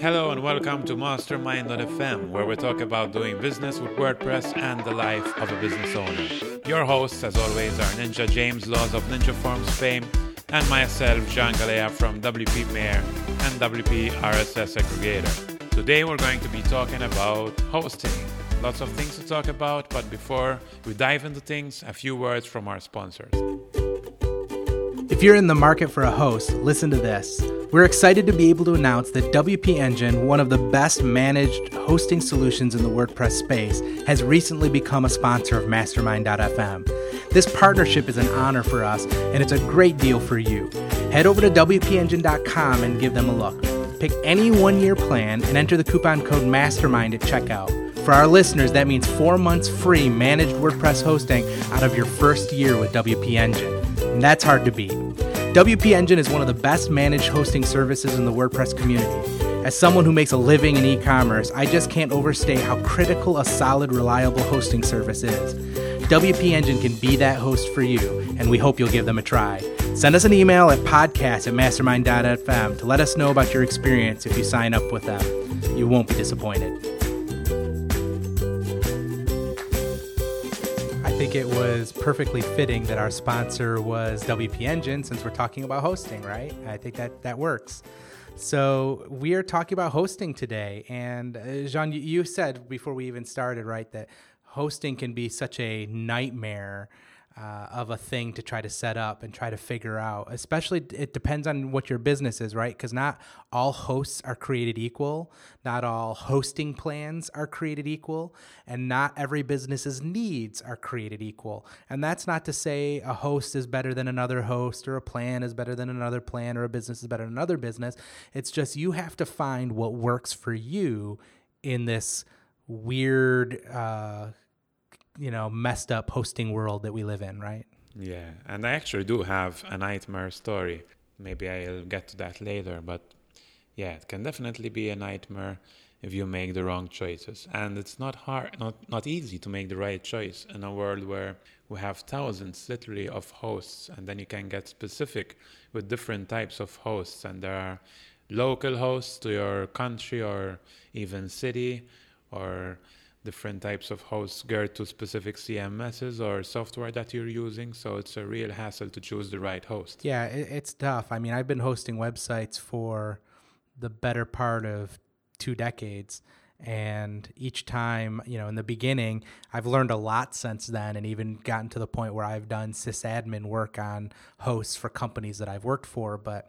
Hello and welcome to Mastermind.fm, where we talk about doing business with WordPress and the life of a business owner. Your hosts, as always, are Ninja James Laws of Ninja Forms fame and myself, Jean Galea from WP Mayor and WP RSS Aggregator. Today we're going to be talking about hosting. Lots of things to talk about, but before we dive into things, a few words from our sponsors. If you're in the market for a host, listen to this. We're excited to be able to announce that WP Engine, one of the best managed hosting solutions in the WordPress space, has recently become a sponsor of Mastermind.fm. This partnership is an honor for us, and it's a great deal for you. Head over to WPEngine.com and give them a look. Pick any one year plan and enter the coupon code MASTERMIND at checkout. For our listeners, that means four months free managed WordPress hosting out of your first year with WP Engine. And that's hard to beat. WP Engine is one of the best managed hosting services in the WordPress community. As someone who makes a living in e commerce, I just can't overstate how critical a solid, reliable hosting service is. WP Engine can be that host for you, and we hope you'll give them a try. Send us an email at podcast at mastermind.fm to let us know about your experience if you sign up with them. You won't be disappointed. Think it was perfectly fitting that our sponsor was WP Engine since we're talking about hosting, right? I think that that works. So we are talking about hosting today, and uh, Jean, you said before we even started, right, that hosting can be such a nightmare uh, of a thing to try to set up and try to figure out. Especially, it depends on what your business is, right? Because not all hosts are created equal, not all hosting plans are created equal, and not every business's needs are created equal. And that's not to say a host is better than another host, or a plan is better than another plan, or a business is better than another business. It's just you have to find what works for you in this weird. Uh, you know messed up hosting world that we live in, right? Yeah, and I actually do have a nightmare story. Maybe I'll get to that later, but yeah, it can definitely be a nightmare if you make the wrong choices. And it's not hard, not not easy to make the right choice in a world where we have thousands, literally, of hosts, and then you can get specific with different types of hosts, and there are local hosts to your country or even city or different types of hosts geared to specific CMSs or software that you're using. So it's a real hassle to choose the right host. Yeah, it, it's tough. I mean, I've been hosting websites for the better part of two decades. And each time, you know, in the beginning, I've learned a lot since then and even gotten to the point where I've done sysadmin work on hosts for companies that I've worked for. But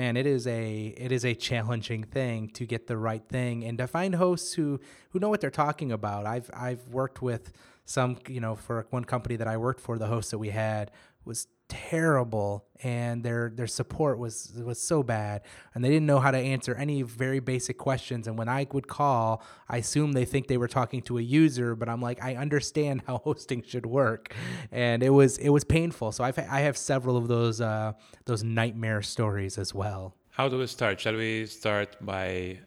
man, it is a it is a challenging thing to get the right thing and to find hosts who who know what they're talking about. I've I've worked with some, you know, for one company that I worked for, the host that we had was terrible and their their support was was so bad and they didn't know how to answer any very basic questions. And when I would call I assume they think they were talking to a user but I'm like I understand how hosting should work. And it was it was painful. So I've I have several of those uh, those nightmare stories as well. How do we start? Shall we start by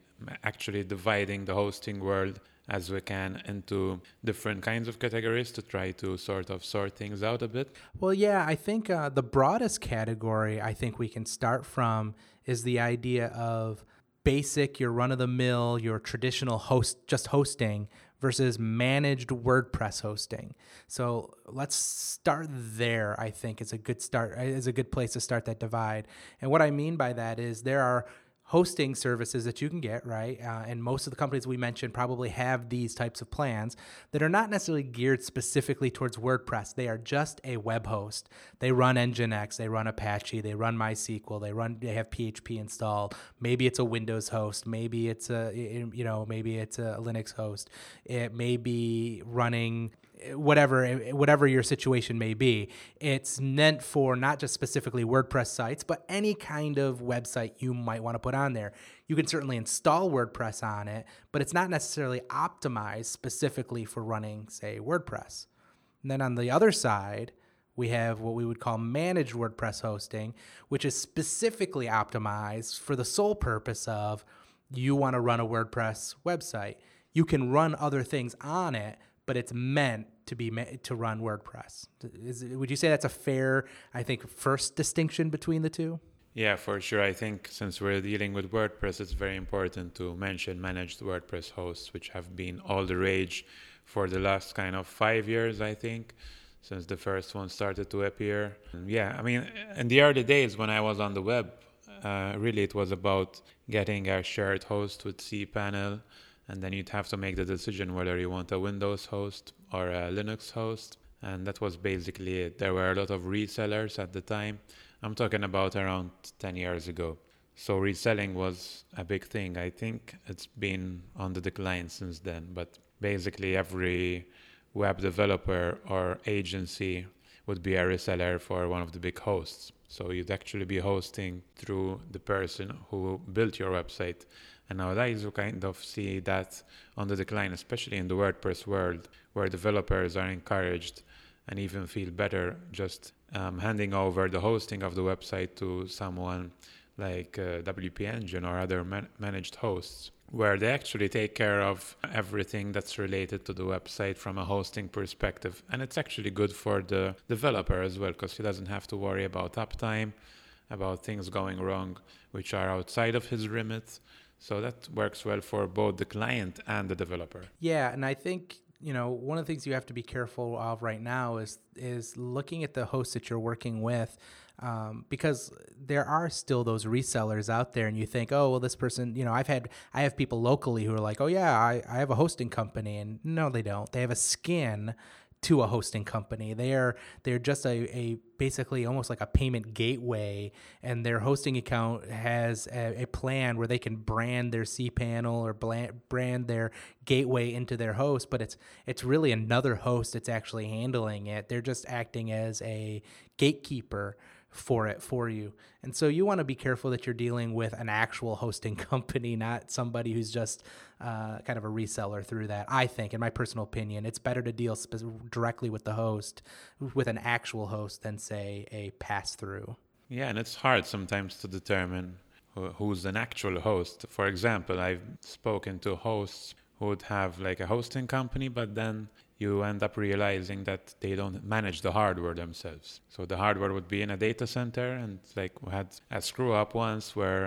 actually dividing the hosting world as we can into different kinds of categories to try to sort of sort things out a bit? Well, yeah, I think uh, the broadest category I think we can start from is the idea of basic, your run of the mill, your traditional host, just hosting versus managed WordPress hosting. So let's start there. I think is a good start is a good place to start that divide. And what I mean by that is there are hosting services that you can get, right? Uh, and most of the companies we mentioned probably have these types of plans that are not necessarily geared specifically towards WordPress. They are just a web host. They run Nginx, they run Apache, they run MySQL, they run they have PHP installed. Maybe it's a Windows host, maybe it's a you know maybe it's a Linux host. It may be running whatever whatever your situation may be it's meant for not just specifically wordpress sites but any kind of website you might want to put on there. You can certainly install wordpress on it but it's not necessarily optimized specifically for running say wordpress. And then on the other side we have what we would call managed wordpress hosting which is specifically optimized for the sole purpose of you want to run a wordpress website. You can run other things on it but it's meant to be to run WordPress. Is, would you say that's a fair, I think, first distinction between the two? Yeah, for sure. I think since we're dealing with WordPress, it's very important to mention managed WordPress hosts, which have been all the rage for the last kind of five years, I think, since the first one started to appear. And yeah, I mean, in the early days when I was on the web, uh, really it was about getting a shared host with cPanel, and then you'd have to make the decision whether you want a Windows host or a Linux host. And that was basically it. There were a lot of resellers at the time. I'm talking about around 10 years ago. So reselling was a big thing. I think it's been on the decline since then, but basically every web developer or agency would be a reseller for one of the big hosts. So you'd actually be hosting through the person who built your website. And nowadays you kind of see that on the decline, especially in the WordPress world, where developers are encouraged and even feel better just um, handing over the hosting of the website to someone like uh, WP Engine or other man- managed hosts where they actually take care of everything that's related to the website from a hosting perspective. And it's actually good for the developer as well, because he doesn't have to worry about uptime, about things going wrong, which are outside of his remit. So that works well for both the client and the developer. Yeah, and I think you know one of the things you have to be careful of right now is is looking at the host that you're working with um, because there are still those resellers out there and you think oh well this person you know i've had i have people locally who are like oh yeah i, I have a hosting company and no they don't they have a skin to a hosting company. They're they're just a, a basically almost like a payment gateway and their hosting account has a, a plan where they can brand their cpanel or brand their gateway into their host but it's it's really another host that's actually handling it. They're just acting as a gatekeeper for it for you. And so you want to be careful that you're dealing with an actual hosting company, not somebody who's just uh, kind of a reseller through that. I think, in my personal opinion, it's better to deal spe- directly with the host, with an actual host, than say a pass through. Yeah, and it's hard sometimes to determine who's an actual host. For example, I've spoken to hosts who would have like a hosting company, but then you end up realizing that they don't manage the hardware themselves. So the hardware would be in a data center, and like we had a screw up once where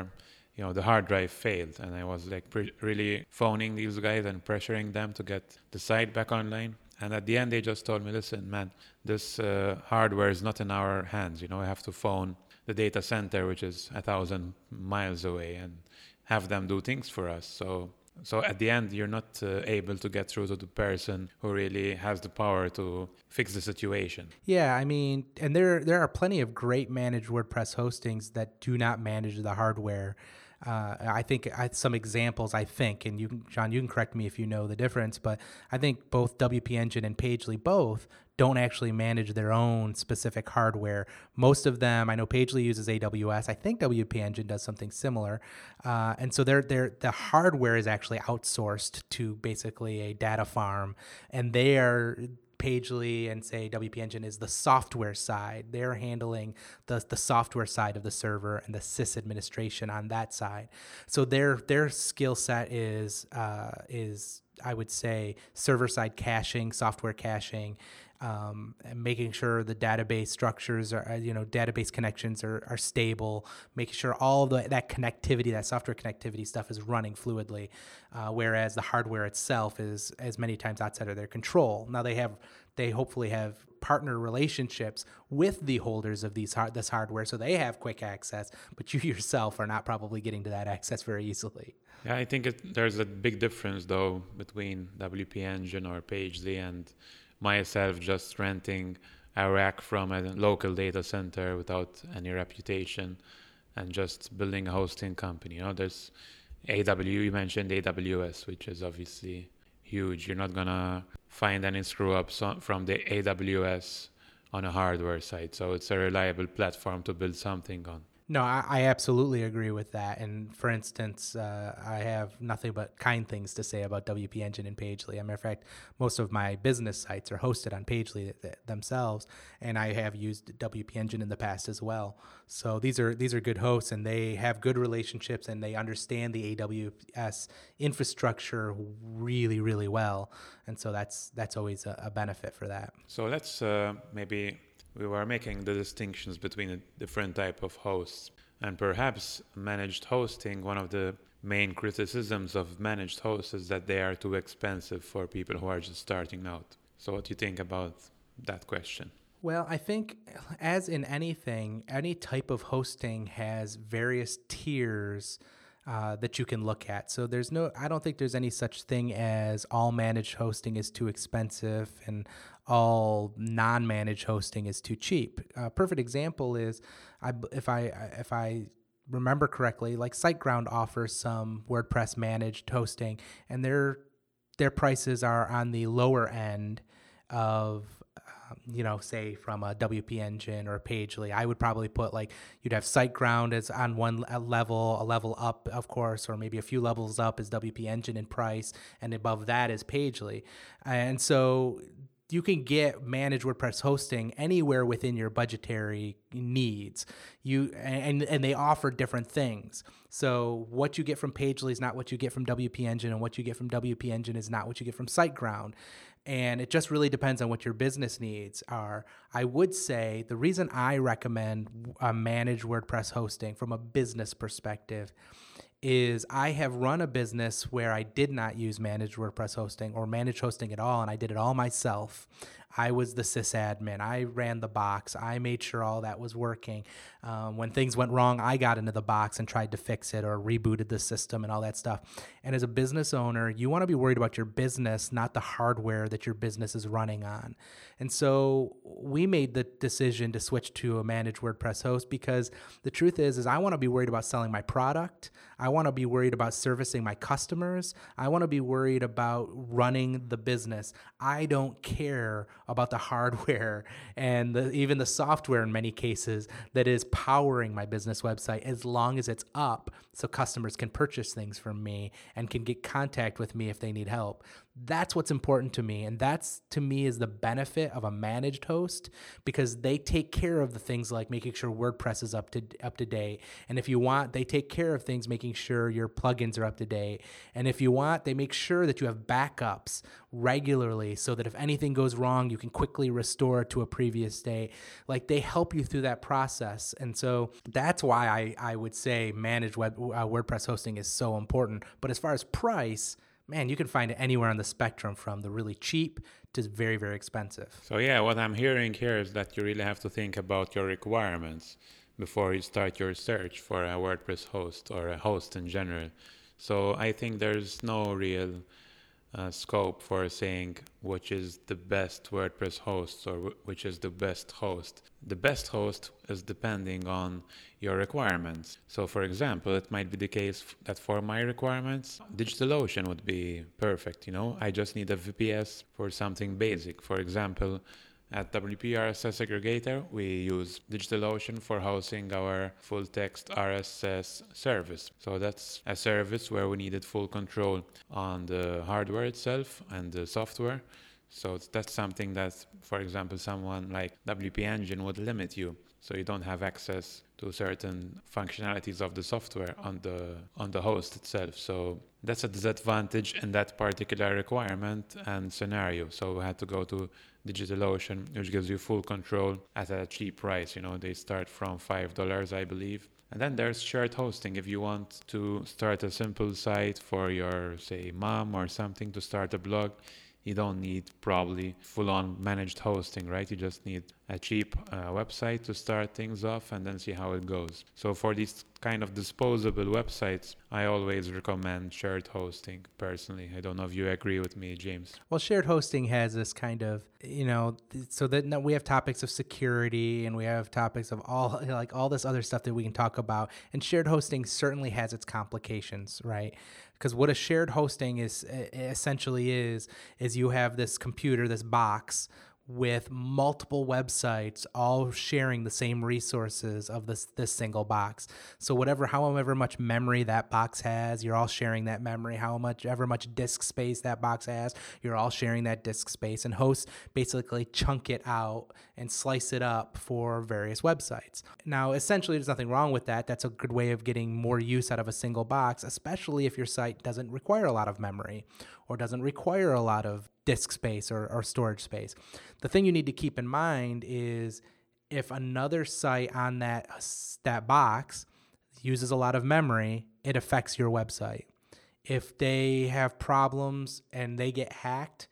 you know the hard drive failed, and I was like pre- really phoning these guys and pressuring them to get the site back online. And at the end, they just told me, "Listen, man, this uh, hardware is not in our hands. You know, I have to phone the data center, which is a thousand miles away, and have them do things for us." So so at the end, you're not uh, able to get through to the person who really has the power to fix the situation. Yeah, I mean, and there there are plenty of great managed WordPress hostings that do not manage the hardware. Uh, I think I, some examples. I think, and you, Jean, you can correct me if you know the difference, but I think both WP Engine and Pagely both don't actually manage their own specific hardware. Most of them, I know Pagely uses AWS. I think WP Engine does something similar, uh, and so they're, they're, the hardware is actually outsourced to basically a data farm, and they are Pagely and say WP Engine is the software side. They're handling the, the software side of the server and the sys administration on that side. So their their skill set is uh, is I would say server side caching, software caching, um, and making sure the database structures are, uh, you know, database connections are, are stable, making sure all the, that connectivity, that software connectivity stuff is running fluidly, uh, whereas the hardware itself is as many times outside of their control. Now they have, they hopefully have partner relationships with the holders of these hard, this hardware, so they have quick access, but you yourself are not probably getting to that access very easily. Yeah, I think it, there's a big difference though between WP Engine or Pagely and myself just renting a rack from a local data center without any reputation and just building a hosting company. You know, there's AW, you mentioned AWS, which is obviously huge. You're not to find any screw ups from the AWS on a hardware side. So it's a reliable platform to build something on. No, I, I, absolutely agree with that. And for instance, uh, I have nothing but kind things to say about WP Engine and Pagely. As a matter of fact, most of my business sites are hosted on Pagely themselves, and I have used WP Engine in the past as well. So these are these are good hosts, and they have good relationships, and they understand the AWS infrastructure really, really well. And so that's that's always a, a benefit for that. So let's uh, maybe we were making the distinctions between different type of hosts. And perhaps managed hosting, one of the main criticisms of managed hosts is that they are too expensive for people who are just starting out. So, what do you think about that question? Well, I think, as in anything, any type of hosting has various tiers uh, that you can look at. So there's no, I don't think there's any such thing as all managed hosting is too expensive and all non-managed hosting is too cheap. A perfect example is, I if I if I remember correctly, like SiteGround offers some WordPress managed hosting, and their their prices are on the lower end of um, you know, say from a WP Engine or Pagely, I would probably put like you'd have SiteGround as on one level, a level up, of course, or maybe a few levels up is WP Engine in price, and above that is Pagely. And so you can get managed WordPress hosting anywhere within your budgetary needs. You and and they offer different things. So what you get from Pagely is not what you get from WP Engine, and what you get from WP Engine is not what you get from SiteGround. And it just really depends on what your business needs are. I would say the reason I recommend a uh, managed WordPress hosting from a business perspective is I have run a business where I did not use managed WordPress hosting or managed hosting at all, and I did it all myself. I was the sysadmin. I ran the box. I made sure all that was working. Um, when things went wrong, I got into the box and tried to fix it or rebooted the system and all that stuff. And as a business owner, you want to be worried about your business, not the hardware that your business is running on. And so we made the decision to switch to a managed WordPress host because the truth is, is I want to be worried about selling my product. I want to be worried about servicing my customers. I want to be worried about running the business. I don't care about the hardware and the, even the software in many cases that is powering my business website as long as it's up so customers can purchase things from me and can get contact with me if they need help. That's what's important to me. And that's to me is the benefit of a managed host because they take care of the things like making sure WordPress is up to up to date. And if you want, they take care of things making sure your plugins are up to date. And if you want, they make sure that you have backups regularly so that if anything goes wrong, you can quickly restore to a previous state. Like they help you through that process. And so that's why I, I would say managed web, uh, WordPress hosting is so important. But as far as price, man, you can find it anywhere on the spectrum from the really cheap to very, very expensive. So, yeah, what I'm hearing here is that you really have to think about your requirements before you start your search for a WordPress host or a host in general. So, I think there's no real uh, scope for saying which is the best WordPress host or w- which is the best host. The best host is depending on your requirements. So, for example, it might be the case f- that for my requirements, DigitalOcean would be perfect. You know, I just need a VPS for something basic. For example, at WP RSS Aggregator, we use DigitalOcean for hosting our full text RSS service. So that's a service where we needed full control on the hardware itself and the software. So that's something that, for example, someone like WP Engine would limit you. So you don't have access to certain functionalities of the software on the on the host itself. So that's a disadvantage in that particular requirement and scenario. So we had to go to DigitalOcean, which gives you full control at a cheap price. You know, they start from five dollars, I believe. And then there's shared hosting. If you want to start a simple site for your, say, mom or something to start a blog, you don't need probably full on managed hosting, right? You just need a cheap uh, website to start things off and then see how it goes. So for these kind of disposable websites, I always recommend shared hosting personally. I don't know if you agree with me, James. Well, shared hosting has this kind of, you know, so that we have topics of security and we have topics of all like all this other stuff that we can talk about. And shared hosting certainly has its complications, right? Because what a shared hosting is essentially is is you have this computer this box with multiple websites all sharing the same resources of this this single box. So whatever however much memory that box has, you're all sharing that memory. How much ever much disk space that box has, you're all sharing that disk space. And hosts basically chunk it out and slice it up for various websites. Now, essentially there's nothing wrong with that. That's a good way of getting more use out of a single box, especially if your site doesn't require a lot of memory or doesn't require a lot of disk space or, or storage space. The thing you need to keep in mind is if another site on that that box uses a lot of memory, it affects your website. If they have problems and they get hacked,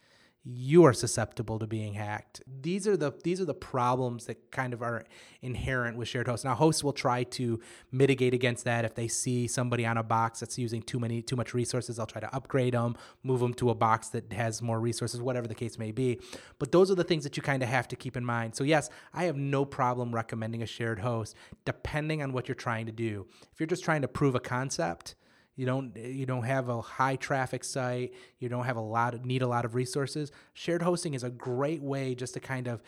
you are susceptible to being hacked. These are the these are the problems that kind of are inherent with shared hosts. Now hosts will try to mitigate against that if they see somebody on a box that's using too many too much resources, they'll try to upgrade them, move them to a box that has more resources, whatever the case may be. But those are the things that you kind of have to keep in mind. So yes, I have no problem recommending a shared host depending on what you're trying to do. If you're just trying to prove a concept, you don't you don't have a high traffic site. You don't have a lot of, need a lot of resources. Shared hosting is a great way just to kind of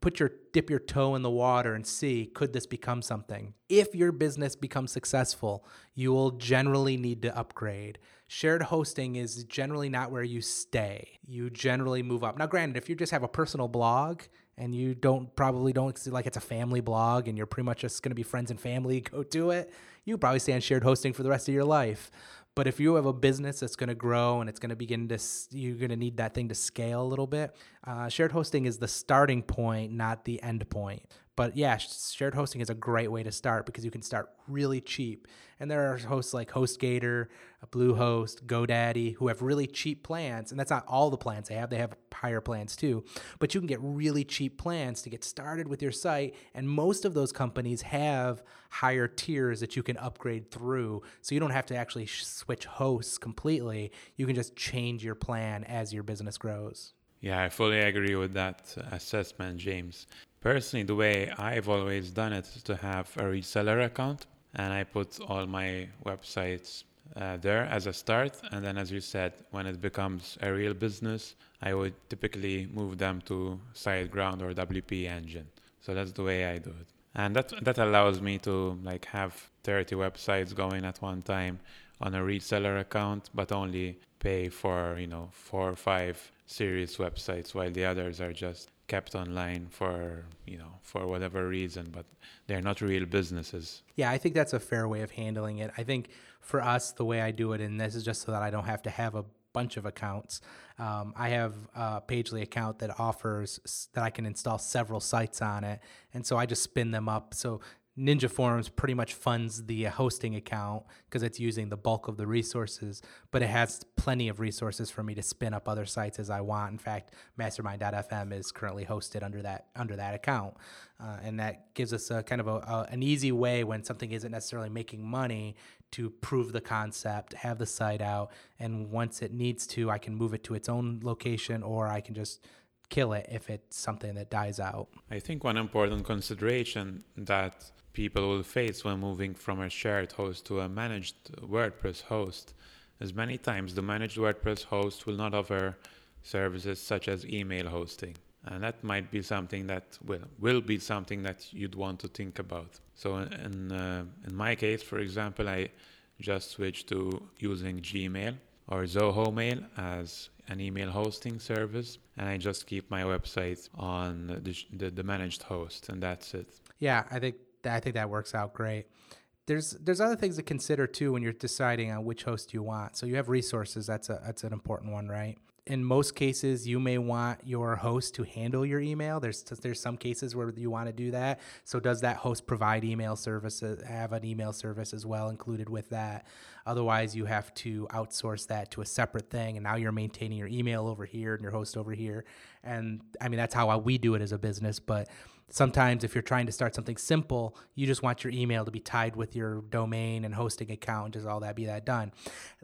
put your dip your toe in the water and see could this become something? If your business becomes successful you will generally need to upgrade. Shared hosting is generally not where you stay. You generally move up. Now granted if you just have a personal blog and you don't probably don't see like it's a family blog and you're pretty much just going to be friends and family go do it you probably stay on shared hosting for the rest of your life. But if you have a business that's going to grow and it's going to begin to you're going to need that thing to scale a little bit uh, shared hosting is the starting point not the end point but yeah, shared hosting is a great way to start because you can start really cheap. And there are hosts like HostGator, Bluehost, GoDaddy who have really cheap plans. And that's not all the plans they have, they have higher plans too. But you can get really cheap plans to get started with your site. And most of those companies have higher tiers that you can upgrade through. So you don't have to actually switch hosts completely. You can just change your plan as your business grows. Yeah, I fully agree with that assessment, James. Personally, the way I've always done it is to have a reseller account and I put all my websites uh, there as a start. And then, as you said, when it becomes a real business, I would typically move them to SiteGround or WP Engine. So that's the way I do it. And that, that allows me to like have 30 websites going at one time on a reseller account, but only pay for, you know, four or five serious websites while the others are just kept online for you know for whatever reason but they're not real businesses. Yeah i think that's a fair way of handling it. I think for us the way i do it and this is just so that i don't have to have a bunch of accounts um, i have a pagely account that offers that i can install several sites on it and so i just spin them up. So Ninja Forms pretty much funds the hosting account because it's using the bulk of the resources, but it has plenty of resources for me to spin up other sites as I want. In fact, Mastermind.fm is currently hosted under that under that account, uh, and that gives us a kind of a, a, an easy way when something isn't necessarily making money to prove the concept, have the site out, and once it needs to, I can move it to its own location, or I can just kill it if it's something that dies out. I think one important consideration that people will face when moving from a shared host to a managed WordPress host, as many times the managed WordPress host will not offer services such as email hosting. And that might be something that will, will be something that you'd want to think about. So in, uh, in my case, for example, I just switched to using Gmail or Zoho Mail as an email hosting service, and I just keep my website on the, the, the managed host, and that's it. Yeah, I think I think that works out great. There's there's other things to consider too when you're deciding on which host you want. So you have resources. That's a that's an important one, right? in most cases you may want your host to handle your email there's there's some cases where you want to do that so does that host provide email services have an email service as well included with that otherwise you have to outsource that to a separate thing and now you're maintaining your email over here and your host over here and i mean that's how we do it as a business but sometimes if you're trying to start something simple, you just want your email to be tied with your domain and hosting account, just all that be that done.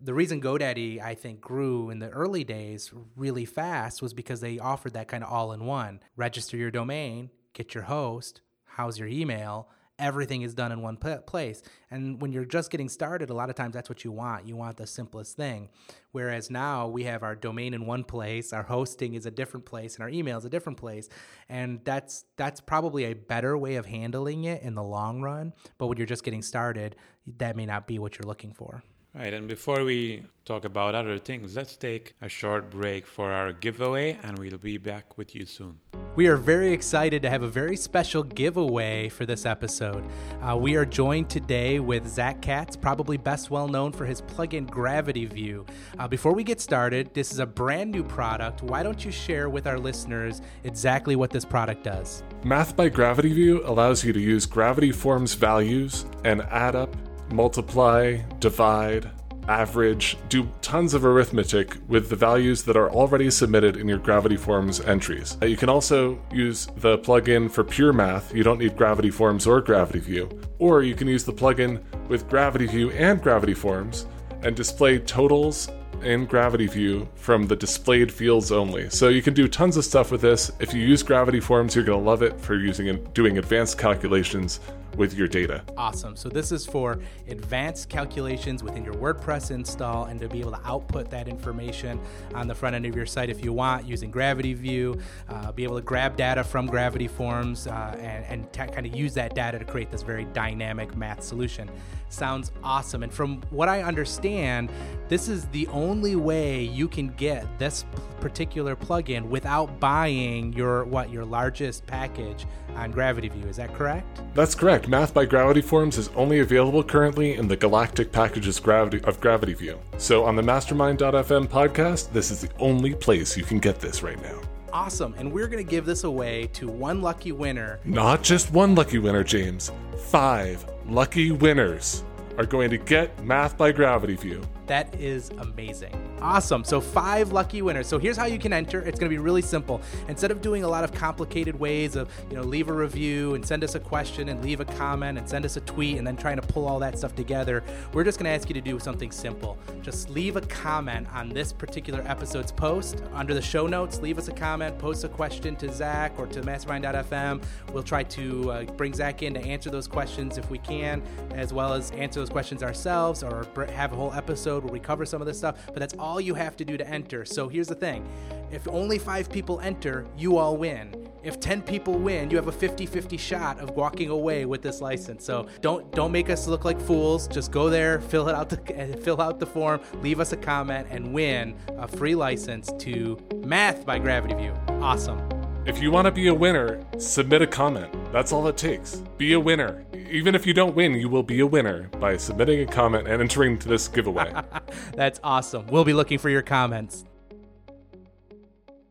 The reason GoDaddy, I think, grew in the early days really fast was because they offered that kind of all in one. Register your domain, get your host, house your email, everything is done in one place. And when you're just getting started, a lot of times that's what you want. You want the simplest thing. Whereas now we have our domain in one place, our hosting is a different place, and our email is a different place. And that's that's probably a better way of handling it in the long run. But when you're just getting started, that may not be what you're looking for. Right, and before we talk about other things, let's take a short break for our giveaway, and we'll be back with you soon. We are very excited to have a very special giveaway for this episode. Uh, we are joined today with Zach Katz, probably best well known for his plugin Gravity View. Uh, before we get started, this is a brand new product. Why don't you share with our listeners exactly what this product does? Math by Gravity View allows you to use Gravity Forms values and add up multiply, divide, average, do tons of arithmetic with the values that are already submitted in your Gravity Forms entries. Uh, You can also use the plugin for pure math. You don't need Gravity Forms or Gravity View. Or you can use the plugin with Gravity View and Gravity Forms and display totals in Gravity View from the displayed fields only. So you can do tons of stuff with this. If you use Gravity Forms, you're going to love it for using and doing advanced calculations with your data. Awesome. So this is for advanced calculations within your WordPress install and to be able to output that information on the front end of your site if you want using Gravity View, uh, be able to grab data from Gravity Forms uh, and, and t- kind of use that data to create this very dynamic math solution. Sounds awesome. And from what I understand, this is the only way you can get this particular plugin without buying your what your largest package on Gravity View. Is that correct? That's correct. Math by Gravity Forms is only available currently in the Galactic Packages gravity of Gravity View. So on the Mastermind.fm podcast, this is the only place you can get this right now. Awesome. And we're going to give this away to one lucky winner. Not just one lucky winner, James. Five lucky winners are going to get Math by Gravity View. That is amazing. Awesome. So, five lucky winners. So, here's how you can enter. It's going to be really simple. Instead of doing a lot of complicated ways of, you know, leave a review and send us a question and leave a comment and send us a tweet and then trying to pull all that stuff together, we're just going to ask you to do something simple. Just leave a comment on this particular episode's post. Under the show notes, leave us a comment, post a question to Zach or to mastermind.fm. We'll try to uh, bring Zach in to answer those questions if we can, as well as answer those questions ourselves or have a whole episode where we cover some of this stuff. But that's all you have to do to enter. So here's the thing if only five people enter, you all win. If 10 people win, you have a 50-50 shot of walking away with this license. So don't don't make us look like fools. Just go there, fill it out the fill out the form, leave us a comment and win a free license to Math by Gravity View. Awesome. If you want to be a winner, submit a comment. That's all it takes. Be a winner. Even if you don't win, you will be a winner by submitting a comment and entering this giveaway. That's awesome. We'll be looking for your comments.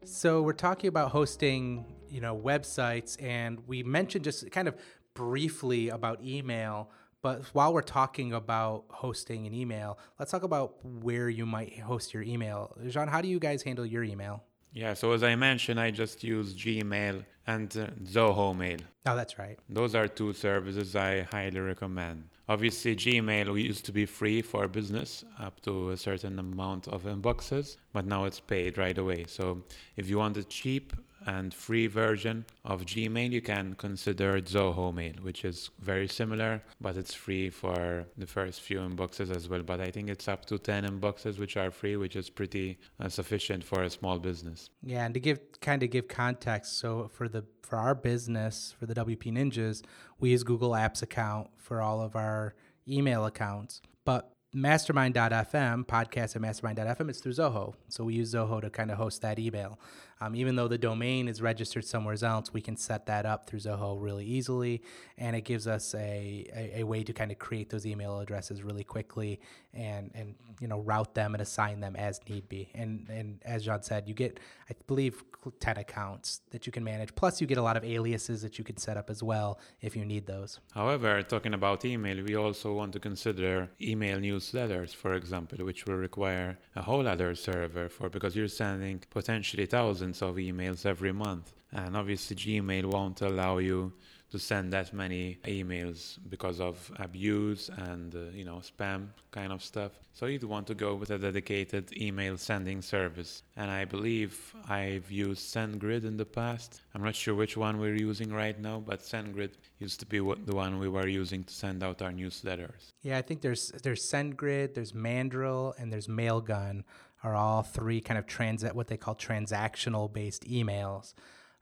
So we're talking about hosting, you know, websites, and we mentioned just kind of briefly about email. But while we're talking about hosting an email, let's talk about where you might host your email. Jean, how do you guys handle your email? Yeah, so as I mentioned, I just use Gmail and uh, Zoho Mail. Oh, that's right. Those are two services I highly recommend. Obviously, Gmail used to be free for business up to a certain amount of inboxes, but now it's paid right away. So if you want a cheap and free version of Gmail, you can consider Zoho Mail, which is very similar, but it's free for the first few inboxes as well. But I think it's up to 10 inboxes which are free, which is pretty uh, sufficient for a small business. Yeah, and to give kind of give context, so for the for our business, for the WP Ninjas, we use Google Apps account for all of our email accounts. But mastermind.fm, podcast at mastermind.fm, it's through Zoho. So we use Zoho to kind of host that email. Um, even though the domain is registered somewhere else, we can set that up through Zoho really easily. And it gives us a, a, a way to kind of create those email addresses really quickly and, and you know route them and assign them as need be. And, and as Jean said, you get, I believe, 10 accounts that you can manage. Plus, you get a lot of aliases that you can set up as well if you need those. However, talking about email, we also want to consider email newsletters, for example, which will require a whole other server for because you're sending potentially thousands of emails every month. And obviously, Gmail won't allow you to send that many emails because of abuse and uh, you know spam kind of stuff. So you'd want to go with a dedicated email sending service. And i believe i've used sendgrid in the past. I'm not sure which one we're using right now but sendgrid used to be the one we were using to send out our newsletters. Yeah, I think there's there's SendGrid, there's Mandrill, and there's Mailgun are all three kind of transit what they call transactional based emails.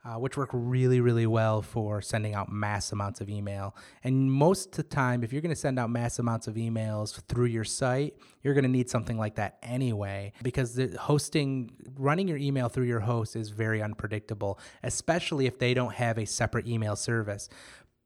Uh, which work really, really well for sending out mass amounts of email. And most of the time, if you're going to send out mass amounts of emails through your site, you're going to need something like that anyway, because the hosting, running your email through your host is very unpredictable, especially if they don't have a separate email service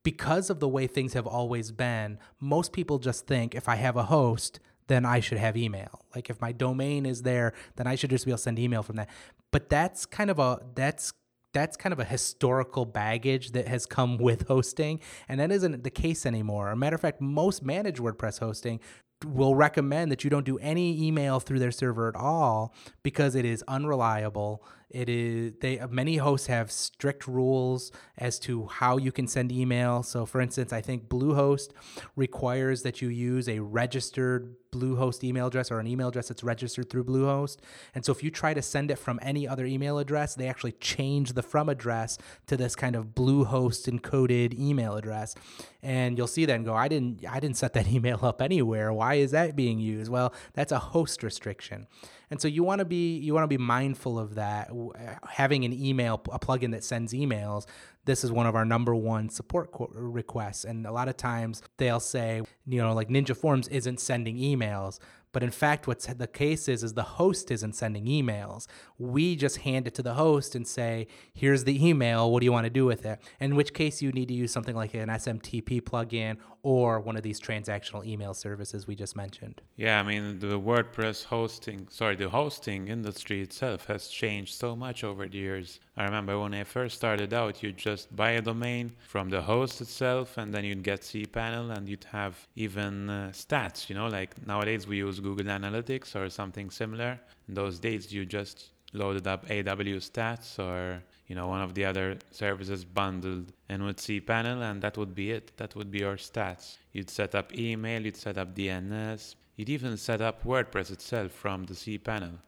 because of the way things have always been, most people just think if I have a host, then I should have email. Like if my domain is there, then I should just be able to send email from that. But that's kind of a that's that's kind of a historical baggage that has come with hosting, and that isn't the case anymore. A matter of fact, most managed WordPress hosting will recommend that you don't do any email through their server at all because it is unreliable it is they many hosts have strict rules as to how you can send email. So for instance, I think Bluehost requires that you use a registered Bluehost email address or an email address that's registered through Bluehost. And so if you try to send it from any other email address, they actually change the from address to this kind of Bluehost encoded email address. And you'll see that and go, I didn't I didn't set that email up anywhere. Why is that being used? Well, that's a host restriction. And so you want to be you want to be mindful of that. Uh, having an email, a plugin that sends emails, this is one of our number one support requests. And a lot of times they'll say, you know, like Ninja Forms isn't sending emails, but in fact, what's the case is, is the host isn't sending emails. We just hand it to the host and say, here's the email. What do you want to do with it? In which case, you need to use something like an SMTP plugin or one of these transactional email services we just mentioned. Yeah, I mean, the WordPress hosting, sorry, the hosting industry itself has changed so much over the years. I remember when I first started out, you'd just buy a domain from the host itself, and then you'd get cPanel, and you'd have even uh, stats, you know, like nowadays we use Google Analytics or something similar. In those days, you just loaded up AW Stats or you know one of the other services bundled in with cPanel, and that would be it. That would be your stats. You'd set up email, you'd set up DNS, you'd even set up WordPress itself from the cPanel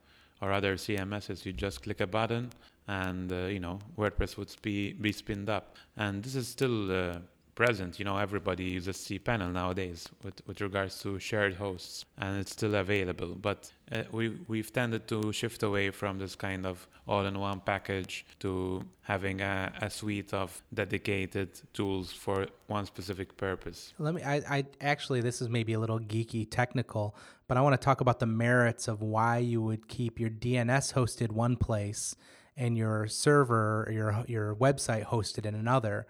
or other CMSs. You just click a button, and uh, you know WordPress would be be spinned up. And this is still uh, present. You know, everybody uses cPanel nowadays with, with regards to shared hosts, and it's still available. But uh, we, we've tended to shift away from this kind of all-in-one package to having a, a suite of dedicated tools for one specific purpose. Let me. I, I actually, this is maybe a little geeky, technical, but I want to talk about the merits of why you would keep your DNS hosted one place and your server, your your website hosted in another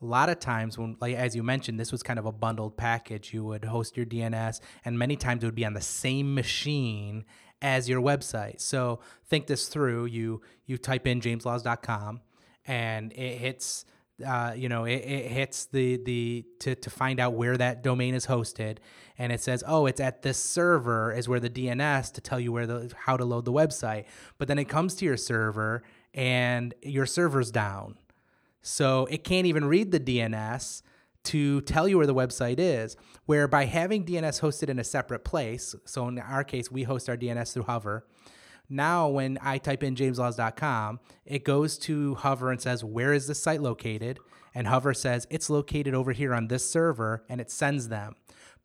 a lot of times when like as you mentioned this was kind of a bundled package. You would host your dns and many times it would be on the same machine as your website. So think this through. You you type in jameslaws.com and it hits uh, you know it, it hits the the to, to find out where that domain is hosted and it says oh it's at this server is where the dns to tell you where the how to load the website. But then it comes to your server and your server's down so it can't even read the DNS to tell you where the website is. Where by having DNS hosted in a separate place, so in our case, we host our DNS through Hover. Now, when I type in jameslaws.com, it goes to Hover and says, Where is this site located? And Hover says, It's located over here on this server, and it sends them.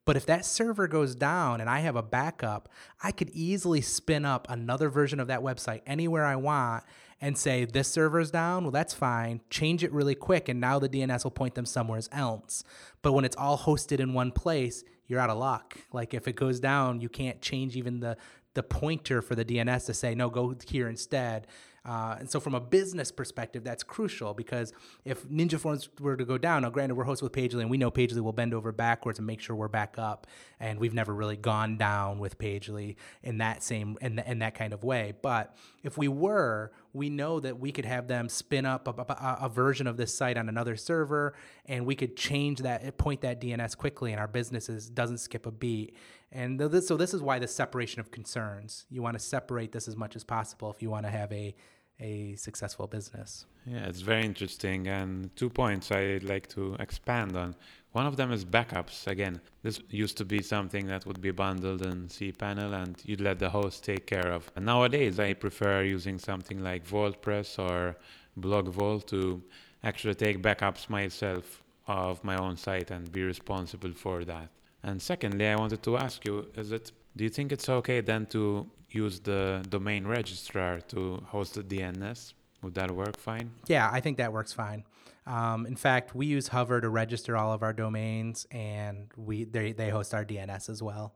But if that server goes down and I have a backup, I could easily spin up another version of that website anywhere I want and say this server's down, well that's fine. Change it really quick and now the DNS will point them somewhere else. But when it's all hosted in one place, you're out of luck. Like if it goes down, you can't change even the the pointer for the DNS to say no, go here instead. Uh, and so, from a business perspective, that's crucial because if Ninja Forms were to go down, now granted, we're hosted with Pagely, and we know Pagely will bend over backwards and make sure we're back up. And we've never really gone down with Pagely in that same in, the, in that kind of way. But if we were, we know that we could have them spin up a, a, a, version of this site on another server, and we could change that, point that DNS quickly, and our businesses doesn't skip a beat. And this, so this is why the separation of concerns. You want to separate this as much as possible if you want to have a a successful business. Yeah, it's very interesting. And two points I'd like to expand on. One of them is backups. Again, this used to be something that would be bundled in cPanel and you'd let the host take care of. And nowadays, I prefer using something like VaultPress or BlogVault to actually take backups myself of my own site and be responsible for that. And secondly, I wanted to ask you: Is it? Do you think it's okay then to use the domain registrar to host the DNS? Would that work fine? Yeah, I think that works fine. Um, in fact, we use Hover to register all of our domains, and we they, they host our DNS as well.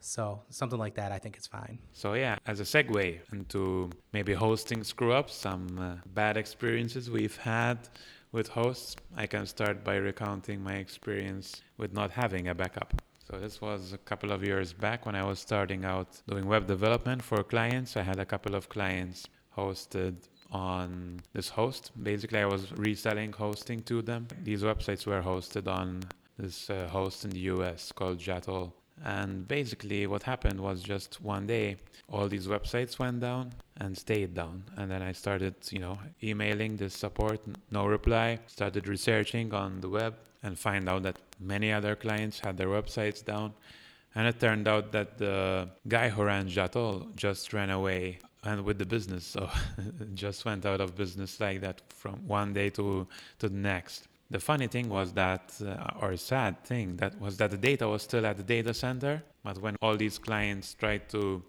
So something like that, I think is fine. So yeah, as a segue into maybe hosting screw ups, some uh, bad experiences we've had with hosts, I can start by recounting my experience with not having a backup. So this was a couple of years back when I was starting out doing web development for clients. I had a couple of clients hosted on this host. Basically, I was reselling hosting to them. These websites were hosted on this uh, host in the US called Jackal. And basically, what happened was just one day, all these websites went down and stayed down. And then I started, you know, emailing this support, no reply. Started researching on the web and find out that many other clients had their websites down. And it turned out that the guy who ran Jackal just ran away and with the business, so just went out of business like that from one day to to the next. The funny thing was that, uh, or sad thing, that was that the data was still at the data center, but when all these clients tried to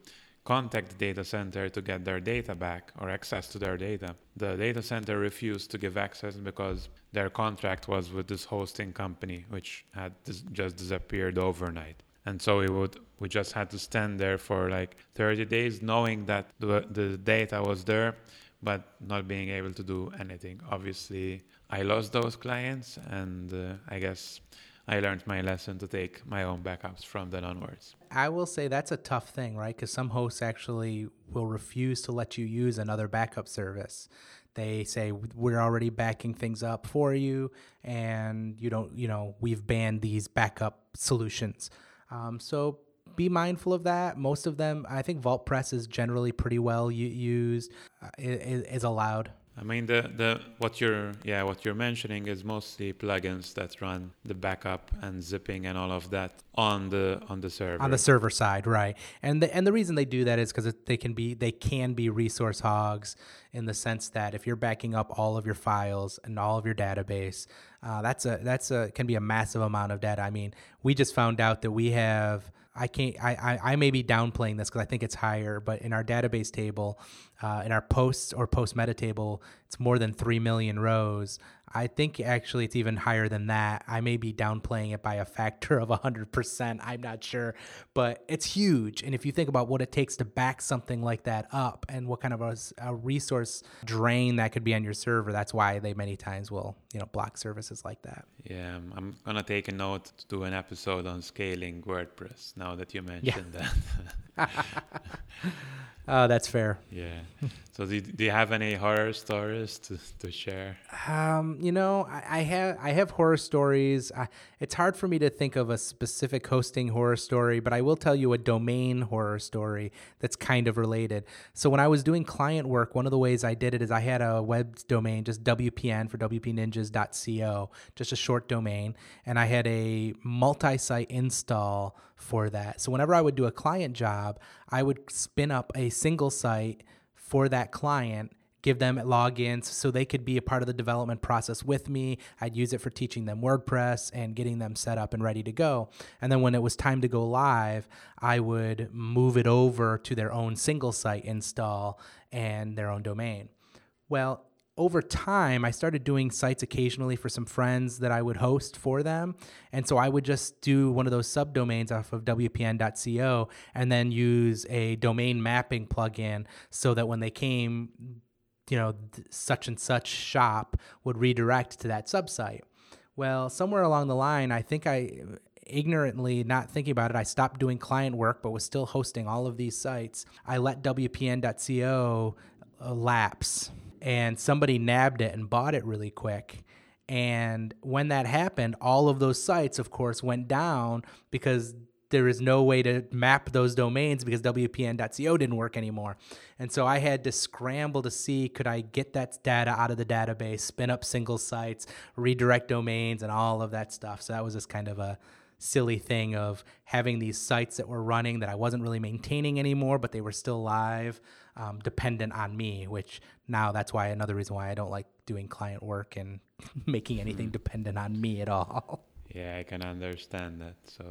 contact the data center to get their data back or access to their data, the data center refused to give access because their contract was with this hosting company, which had dis- just disappeared overnight. And so we would we just had to stand there for like 30 days, knowing that the, the data was there, but not being able to do anything. Obviously, I lost those clients, and uh, I guess I learned my lesson to take my own backups from then onwards. I will say that's a tough thing, right? Because some hosts actually will refuse to let you use another backup service. They say we're already backing things up for you, and you don't, you know, we've banned these backup solutions. Um, so be mindful of that. Most of them, I think, VaultPress is generally pretty well used, uh, is, is allowed. I mean the the what you're yeah what you're mentioning is mostly plugins that run the backup and zipping and all of that on the on the server on the server side, right? And the and the reason they do that is because they can be they can be resource hogs in the sense that if you're backing up all of your files and all of your database, uh, that's a that's a can be a massive amount of data. I mean, we just found out that we have I can't. I, I, I may be downplaying this because I think it's higher, but in our database table, uh, in our posts or post meta table, it's more than three million rows. I think actually it's even higher than that. I may be downplaying it by a factor of 100%. I'm not sure, but it's huge. And if you think about what it takes to back something like that up and what kind of a, a resource drain that could be on your server, that's why they many times will, you know, block services like that. Yeah, I'm going to take a note to do an episode on scaling WordPress now that you mentioned yeah. that. Uh, that's fair. Yeah. So do, do you have any horror stories to, to share? Um, you know, I, I have I have horror stories. I, it's hard for me to think of a specific hosting horror story, but I will tell you a domain horror story that's kind of related. So when I was doing client work, one of the ways I did it is I had a web domain, just WPN for WPninjas.co, just a short domain, and I had a multi-site install for that. So whenever I would do a client job, I would spin up a single site for that client give them logins so they could be a part of the development process with me. I'd use it for teaching them WordPress and getting them set up and ready to go. And then when it was time to go live, I would move it over to their own single site install and their own domain. Well, over time, I started doing sites occasionally for some friends that I would host for them. And so I would just do one of those subdomains off of WPN.co and then use a domain mapping plugin so that when they came, you know, such and such shop would redirect to that subsite. Well, somewhere along the line, I think I ignorantly not thinking about it i stopped doing client work but was still hosting all of these sites i let wpn.co uh, lapse and somebody nabbed it and bought it really quick. And when that happened, all of those sites, of course, went down because there is no way to map those domains because WPN.co didn't work anymore. And so I had to scramble to see could I get that data out of the database, spin up single sites, redirect domains, and all of that stuff. So that was just kind of a silly thing of having these sites that were running that I wasn't really maintaining anymore, but they were still live, um, dependent on me. Which now that's why another reason why I don't like doing client work and making anything mm. dependent on me at all. Yeah, I can understand that. So.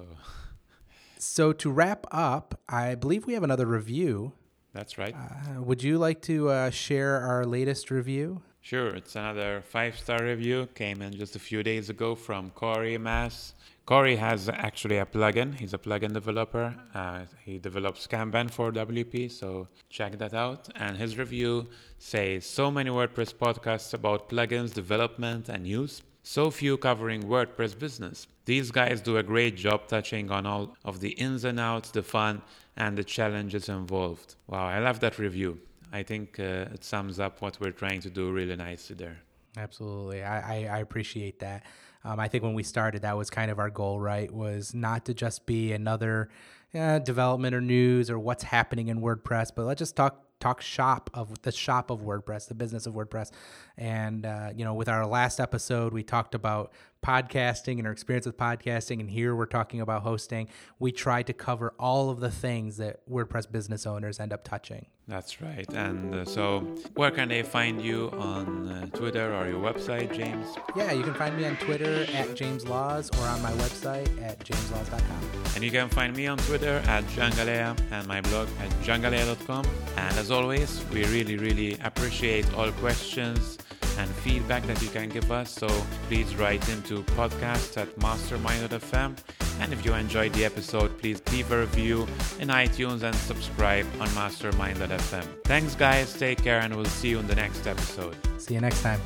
So to wrap up, I believe we have another review. That's right. Uh, would you like to uh, share our latest review? Sure. It's another five star review. Came in just a few days ago from Corey Maass. Corey has actually a plugin. He's a plugin developer. Uh, he develops Kanban for WP, so check that out. And his review says so many WordPress podcasts about plugins development and use, so few covering WordPress business. These guys do a great job touching on all of the ins and outs, the fun, and the challenges involved. Wow, I love that review. I think uh, it sums up what we're trying to do really nicely there. Absolutely. I, I, I appreciate that. Um, I think when we started, that was kind of our goal, right? Was not to just be another uh, development or news or what's happening in WordPress, but let's just talk talk shop of the shop of WordPress, the business of WordPress. And uh, you know, with our last episode, we talked about podcasting and our experience with podcasting, and here we're talking about hosting. We try to cover all of the things that WordPress business owners end up touching. That's right. And uh, so, where can they find you on uh, Twitter or your website, James? Yeah, you can find me on Twitter at James Laws or on my website at jameslaws.com. And you can find me on Twitter at Jeangalea and my blog at jeangalea.com. And as always, we really, really appreciate all questions and feedback that you can give us. So please write into podcast at mastermind.fm. And if you enjoyed the episode, please leave a review in iTunes and subscribe on mastermind.fm. Thanks, guys. Take care, and we'll see you in the next episode. See you next time.